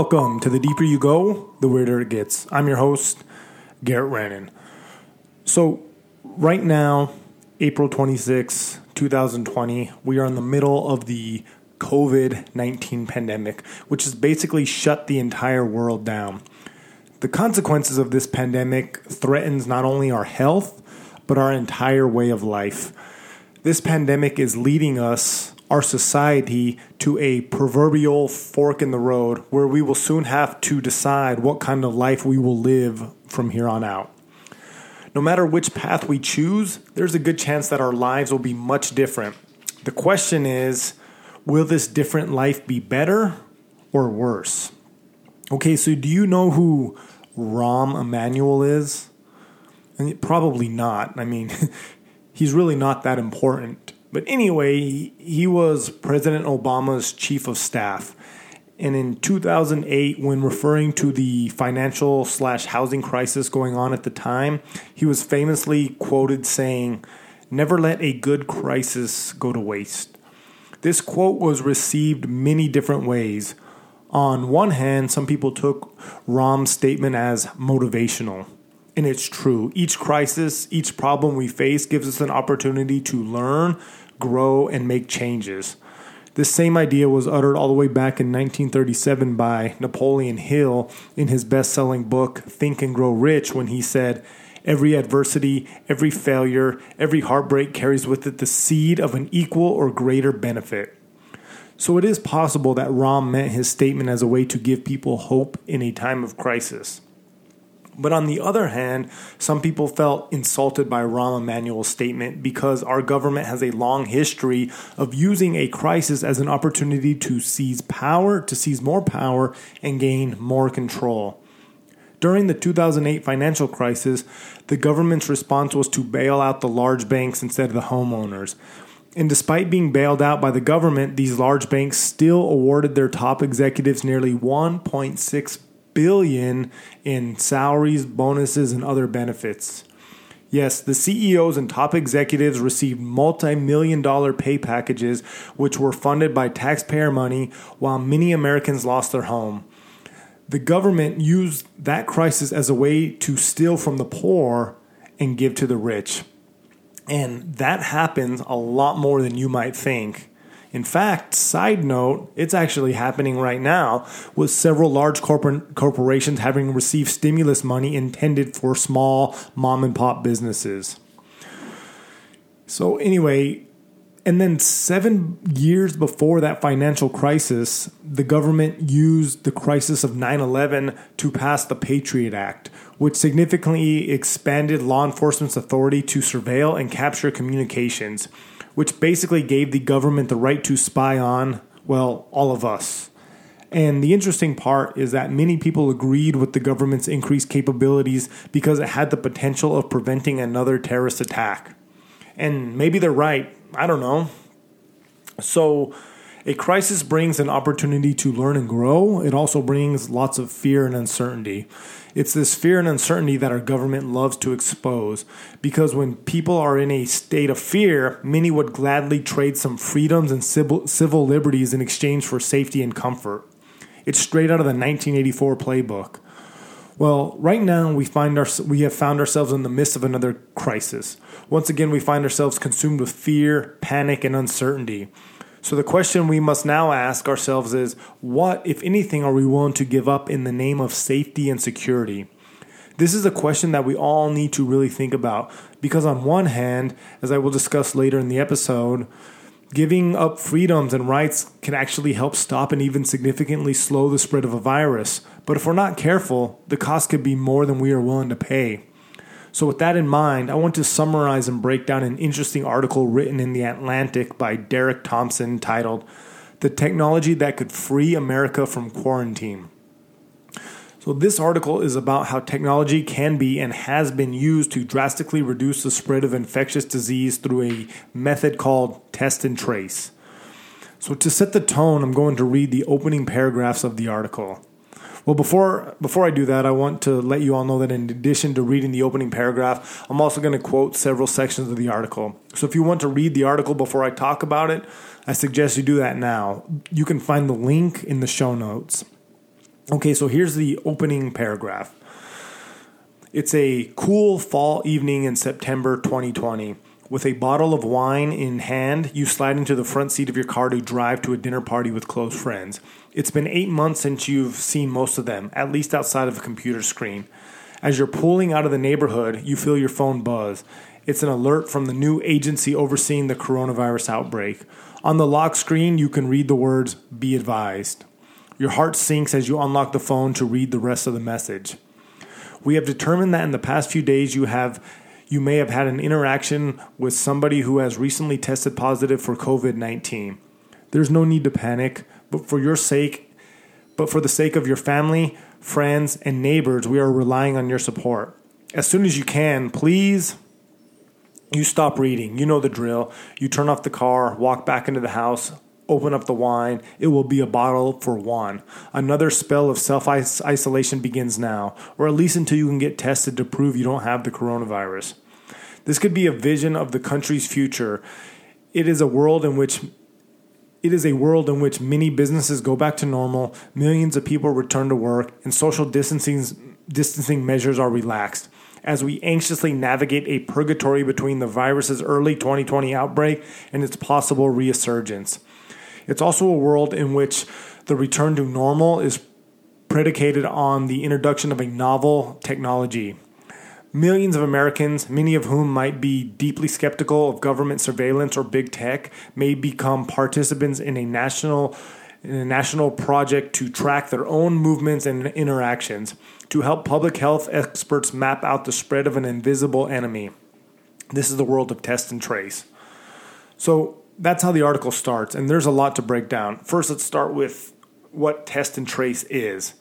Welcome to The Deeper You Go, The Weirder It Gets. I'm your host, Garrett Rannon. So, right now, April 26, 2020, we are in the middle of the COVID 19 pandemic, which has basically shut the entire world down. The consequences of this pandemic threatens not only our health, but our entire way of life. This pandemic is leading us our society to a proverbial fork in the road where we will soon have to decide what kind of life we will live from here on out. No matter which path we choose, there's a good chance that our lives will be much different. The question is will this different life be better or worse? Okay, so do you know who Rahm Emanuel is? Probably not. I mean, he's really not that important. But anyway, he was President Obama's chief of staff. And in 2008, when referring to the financial slash housing crisis going on at the time, he was famously quoted saying, Never let a good crisis go to waste. This quote was received many different ways. On one hand, some people took Rahm's statement as motivational. And it's true. Each crisis, each problem we face gives us an opportunity to learn, grow, and make changes. This same idea was uttered all the way back in 1937 by Napoleon Hill in his best selling book, Think and Grow Rich, when he said, Every adversity, every failure, every heartbreak carries with it the seed of an equal or greater benefit. So it is possible that Rahm meant his statement as a way to give people hope in a time of crisis. But on the other hand, some people felt insulted by Rahm Emanuel's statement because our government has a long history of using a crisis as an opportunity to seize power, to seize more power, and gain more control. During the 2008 financial crisis, the government's response was to bail out the large banks instead of the homeowners. And despite being bailed out by the government, these large banks still awarded their top executives nearly 1.6 billion in salaries, bonuses, and other benefits. Yes, the CEOs and top executives received multi million dollar pay packages, which were funded by taxpayer money, while many Americans lost their home. The government used that crisis as a way to steal from the poor and give to the rich. And that happens a lot more than you might think. In fact, side note, it's actually happening right now with several large corporate corporations having received stimulus money intended for small mom and pop businesses. So anyway, and then 7 years before that financial crisis, the government used the crisis of 9/11 to pass the Patriot Act, which significantly expanded law enforcement's authority to surveil and capture communications which basically gave the government the right to spy on, well, all of us. And the interesting part is that many people agreed with the government's increased capabilities because it had the potential of preventing another terrorist attack. And maybe they're right. I don't know. So, a crisis brings an opportunity to learn and grow. It also brings lots of fear and uncertainty. It's this fear and uncertainty that our government loves to expose because when people are in a state of fear, many would gladly trade some freedoms and civil, liberties in exchange for safety and comfort. It's straight out of the 1984 playbook. Well, right now we find our, we have found ourselves in the midst of another crisis. Once again, we find ourselves consumed with fear, panic, and uncertainty. So the question we must now ask ourselves is what, if anything, are we willing to give up in the name of safety and security? This is a question that we all need to really think about because, on one hand, as I will discuss later in the episode, giving up freedoms and rights can actually help stop and even significantly slow the spread of a virus. But if we're not careful, the cost could be more than we are willing to pay. So, with that in mind, I want to summarize and break down an interesting article written in The Atlantic by Derek Thompson titled The Technology That Could Free America from Quarantine. So, this article is about how technology can be and has been used to drastically reduce the spread of infectious disease through a method called test and trace. So, to set the tone, I'm going to read the opening paragraphs of the article. Well, before before I do that, I want to let you all know that in addition to reading the opening paragraph, I'm also going to quote several sections of the article. So if you want to read the article before I talk about it, I suggest you do that now. You can find the link in the show notes. Okay, so here's the opening paragraph. It's a cool fall evening in September 2020. With a bottle of wine in hand, you slide into the front seat of your car to drive to a dinner party with close friends. It's been eight months since you've seen most of them, at least outside of a computer screen. As you're pulling out of the neighborhood, you feel your phone buzz. It's an alert from the new agency overseeing the coronavirus outbreak. On the lock screen, you can read the words, Be advised. Your heart sinks as you unlock the phone to read the rest of the message. We have determined that in the past few days you have you may have had an interaction with somebody who has recently tested positive for COVID-19. There's no need to panic, but for your sake, but for the sake of your family, friends, and neighbors, we are relying on your support. As soon as you can, please you stop reading. You know the drill. You turn off the car, walk back into the house, open up the wine. It will be a bottle for one. Another spell of self isolation begins now, or at least until you can get tested to prove you don't have the coronavirus. This could be a vision of the country's future. It is a world in which it is a world in which many businesses go back to normal, millions of people return to work, and social distancing, distancing measures are relaxed as we anxiously navigate a purgatory between the virus's early 2020 outbreak and its possible resurgence. It's also a world in which the return to normal is predicated on the introduction of a novel technology. Millions of Americans, many of whom might be deeply skeptical of government surveillance or big tech, may become participants in a national in a national project to track their own movements and interactions to help public health experts map out the spread of an invisible enemy. This is the world of test and trace. So, that's how the article starts, and there's a lot to break down. First, let's start with what test and trace is.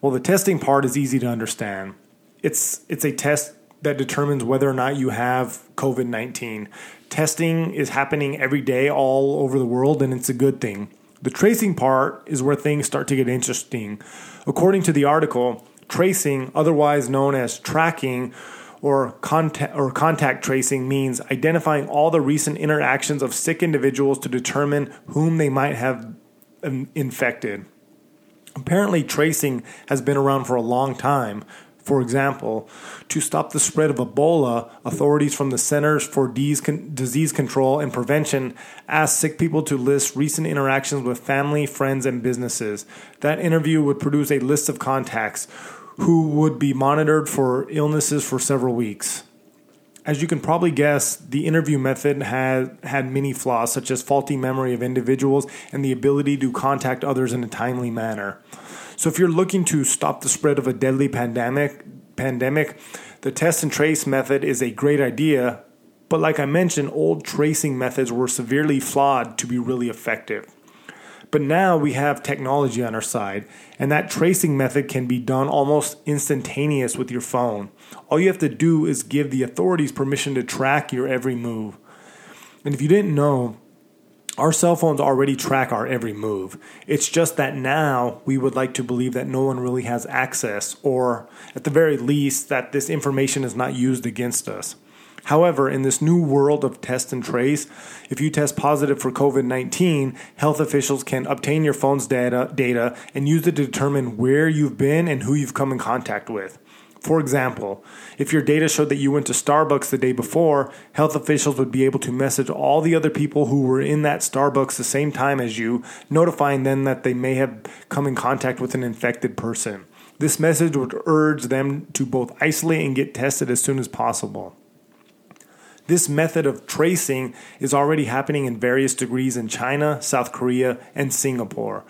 Well, the testing part is easy to understand. It's it's a test that determines whether or not you have COVID 19. Testing is happening every day all over the world, and it's a good thing. The tracing part is where things start to get interesting. According to the article, tracing, otherwise known as tracking, or contact or contact tracing means identifying all the recent interactions of sick individuals to determine whom they might have um, infected. Apparently, tracing has been around for a long time. For example, to stop the spread of Ebola, authorities from the Centers for Disease Control and Prevention asked sick people to list recent interactions with family, friends, and businesses. That interview would produce a list of contacts who would be monitored for illnesses for several weeks. As you can probably guess, the interview method had had many flaws, such as faulty memory of individuals and the ability to contact others in a timely manner. So, if you're looking to stop the spread of a deadly pandemic, pandemic, the test and trace method is a great idea. But, like I mentioned, old tracing methods were severely flawed to be really effective. But now we have technology on our side, and that tracing method can be done almost instantaneous with your phone. All you have to do is give the authorities permission to track your every move. And if you didn't know, our cell phones already track our every move. It's just that now we would like to believe that no one really has access, or at the very least, that this information is not used against us. However, in this new world of test and trace, if you test positive for COVID 19, health officials can obtain your phone's data, data and use it to determine where you've been and who you've come in contact with. For example, if your data showed that you went to Starbucks the day before, health officials would be able to message all the other people who were in that Starbucks the same time as you, notifying them that they may have come in contact with an infected person. This message would urge them to both isolate and get tested as soon as possible. This method of tracing is already happening in various degrees in China, South Korea, and Singapore.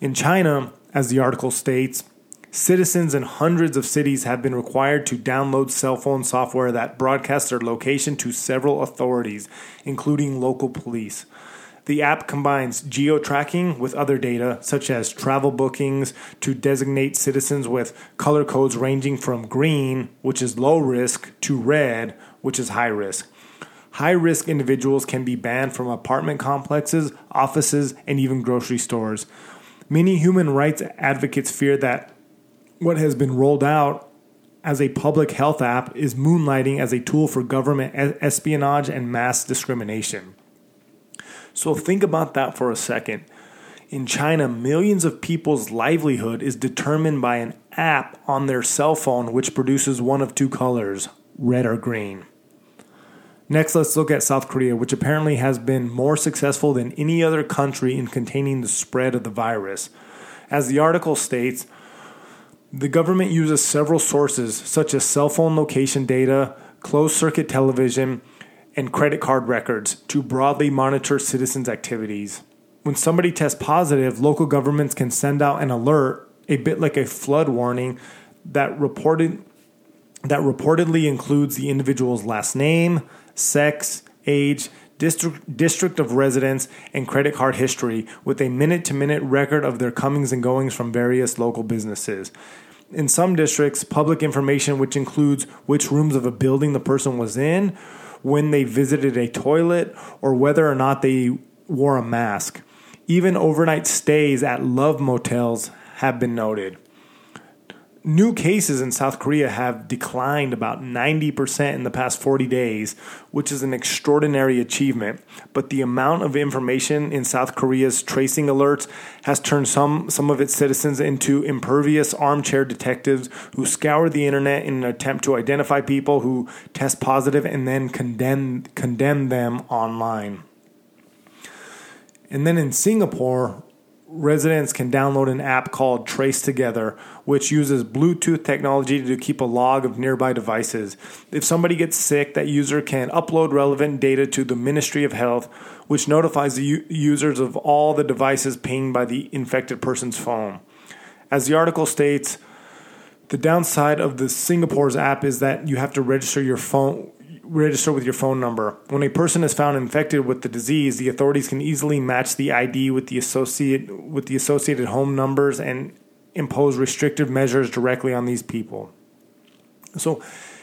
In China, as the article states, citizens in hundreds of cities have been required to download cell phone software that broadcasts their location to several authorities, including local police. The app combines geo tracking with other data, such as travel bookings, to designate citizens with color codes ranging from green, which is low risk, to red, which is high risk. High risk individuals can be banned from apartment complexes, offices, and even grocery stores. Many human rights advocates fear that what has been rolled out as a public health app is moonlighting as a tool for government espionage and mass discrimination. So think about that for a second. In China, millions of people's livelihood is determined by an app on their cell phone which produces one of two colors red or green. Next, let's look at South Korea, which apparently has been more successful than any other country in containing the spread of the virus. As the article states, the government uses several sources, such as cell phone location data, closed circuit television, and credit card records, to broadly monitor citizens' activities. When somebody tests positive, local governments can send out an alert, a bit like a flood warning, that reported that reportedly includes the individual's last name, sex, age, district, district of residence, and credit card history with a minute to minute record of their comings and goings from various local businesses. In some districts, public information, which includes which rooms of a building the person was in, when they visited a toilet, or whether or not they wore a mask. Even overnight stays at love motels have been noted new cases in South Korea have declined about 90% in the past 40 days, which is an extraordinary achievement. But the amount of information in South Korea's tracing alerts has turned some, some of its citizens into impervious armchair detectives who scour the internet in an attempt to identify people who test positive and then condemn, condemn them online. And then in Singapore, residents can download an app called Trace Together, which uses Bluetooth technology to keep a log of nearby devices. If somebody gets sick, that user can upload relevant data to the Ministry of Health, which notifies the u- users of all the devices pinged by the infected person's phone. As the article states, the downside of the Singapore's app is that you have to register your phone register with your phone number. When a person is found infected with the disease, the authorities can easily match the ID with the associate with the associated home numbers and impose restrictive measures directly on these people. So,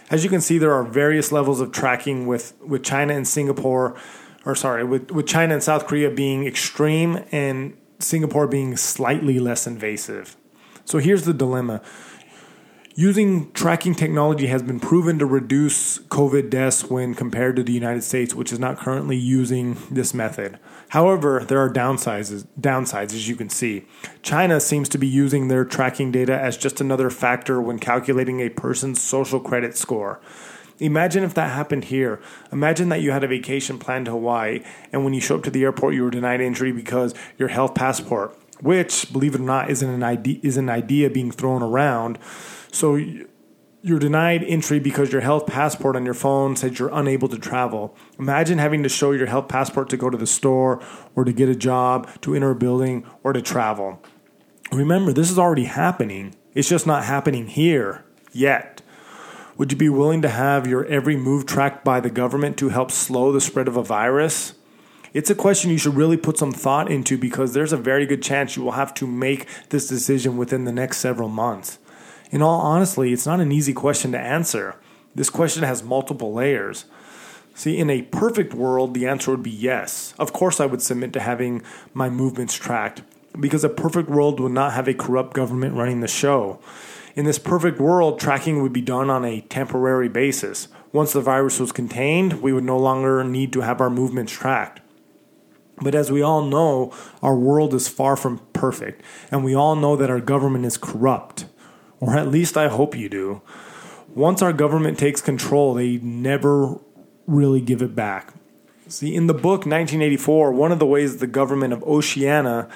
as you can see, there are various levels of tracking with, with China and Singapore, or sorry, with, with China and South Korea being extreme and Singapore being slightly less invasive. So here's the dilemma. Using tracking technology has been proven to reduce COVID deaths when compared to the United States, which is not currently using this method. However, there are downsides, downsides as you can see. China seems to be using their tracking data as just another factor when calculating a person's social credit score. Imagine if that happened here. Imagine that you had a vacation planned to Hawaii, and when you show up to the airport, you were denied entry because your health passport, which, believe it or not, isn't an idea, is an idea being thrown around so you're denied entry because your health passport on your phone said you're unable to travel. Imagine having to show your health passport to go to the store or to get a job, to enter a building, or to travel. Remember, this is already happening. It's just not happening here yet. Would you be willing to have your every move tracked by the government to help slow the spread of a virus? It's a question you should really put some thought into because there's a very good chance you will have to make this decision within the next several months. In all honesty, it's not an easy question to answer. This question has multiple layers. See, in a perfect world, the answer would be yes. Of course, I would submit to having my movements tracked, because a perfect world would not have a corrupt government running the show. In this perfect world, tracking would be done on a temporary basis. Once the virus was contained, we would no longer need to have our movements tracked. But as we all know, our world is far from perfect, and we all know that our government is corrupt or at least I hope you do. Once our government takes control, they never really give it back. See, in the book 1984, one of the ways the government of Oceania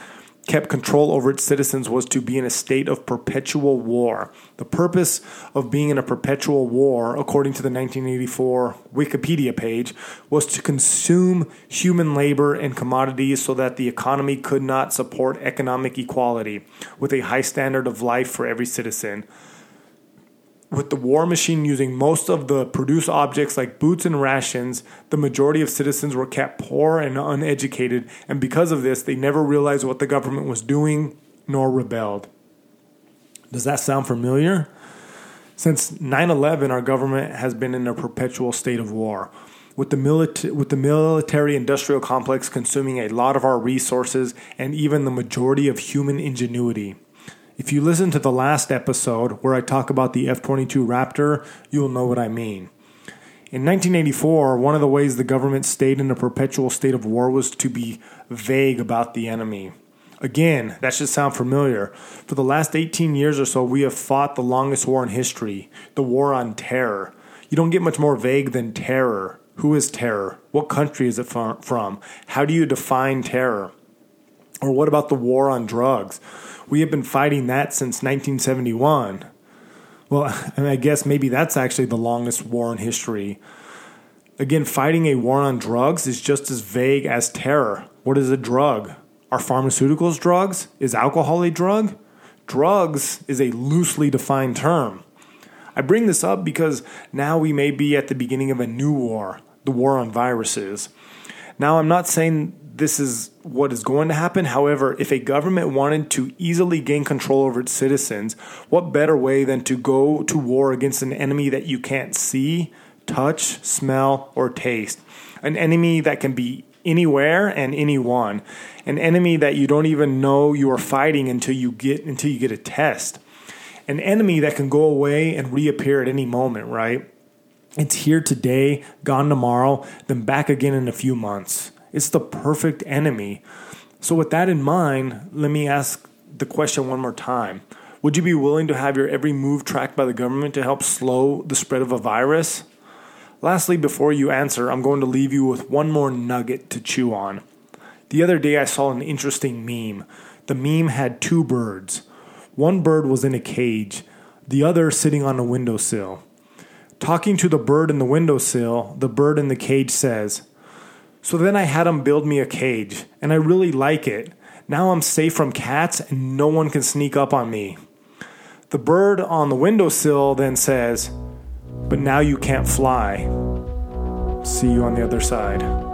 kept control over its citizens was to be in a state of perpetual war. The purpose of being in a perpetual war, according to the 1984 Wikipedia page, was to consume human labor and commodities so that the economy could not support economic equality with a high standard of life for every citizen with the war machine using most of the produced objects like boots and rations, the majority of citizens were kept poor and uneducated, and because of this, they never realized what the government was doing nor rebelled. Does that sound familiar? Since 9 11, our government has been in a perpetual state of war. With the, milita- with the military industrial complex consuming a lot of our resources and even the majority of human ingenuity. If you listen to the last episode where I talk about the F 22 Raptor, you'll know what I mean. In 1984, one of the ways the government stayed in a perpetual state of war was to be vague about the enemy. Again, that should sound familiar. For the last 18 years or so, we have fought the longest war in history the war on terror. You don't get much more vague than terror. Who is terror? What country is it from? How do you define terror? Or what about the war on drugs? We have been fighting that since 1971. Well, and I guess maybe that's actually the longest war in history. Again, fighting a war on drugs is just as vague as terror. What is a drug? Are pharmaceuticals drugs? Is alcohol a drug? Drugs is a loosely defined term. I bring this up because now we may be at the beginning of a new war, the war on viruses. Now, I'm not saying this is what is going to happen. However, if a government wanted to easily gain control over its citizens, what better way than to go to war against an enemy that you can't see, touch, smell, or taste? An enemy that can be anywhere and anyone. An enemy that you don't even know you are fighting until you get until you get a test. An enemy that can go away and reappear at any moment, right? It's here today, gone tomorrow, then back again in a few months. It's the perfect enemy. So, with that in mind, let me ask the question one more time. Would you be willing to have your every move tracked by the government to help slow the spread of a virus? Lastly, before you answer, I'm going to leave you with one more nugget to chew on. The other day, I saw an interesting meme. The meme had two birds. One bird was in a cage, the other sitting on a windowsill. Talking to the bird in the windowsill, the bird in the cage says, so then I had him build me a cage, and I really like it. Now I'm safe from cats and no one can sneak up on me. The bird on the windowsill then says, But now you can't fly. See you on the other side.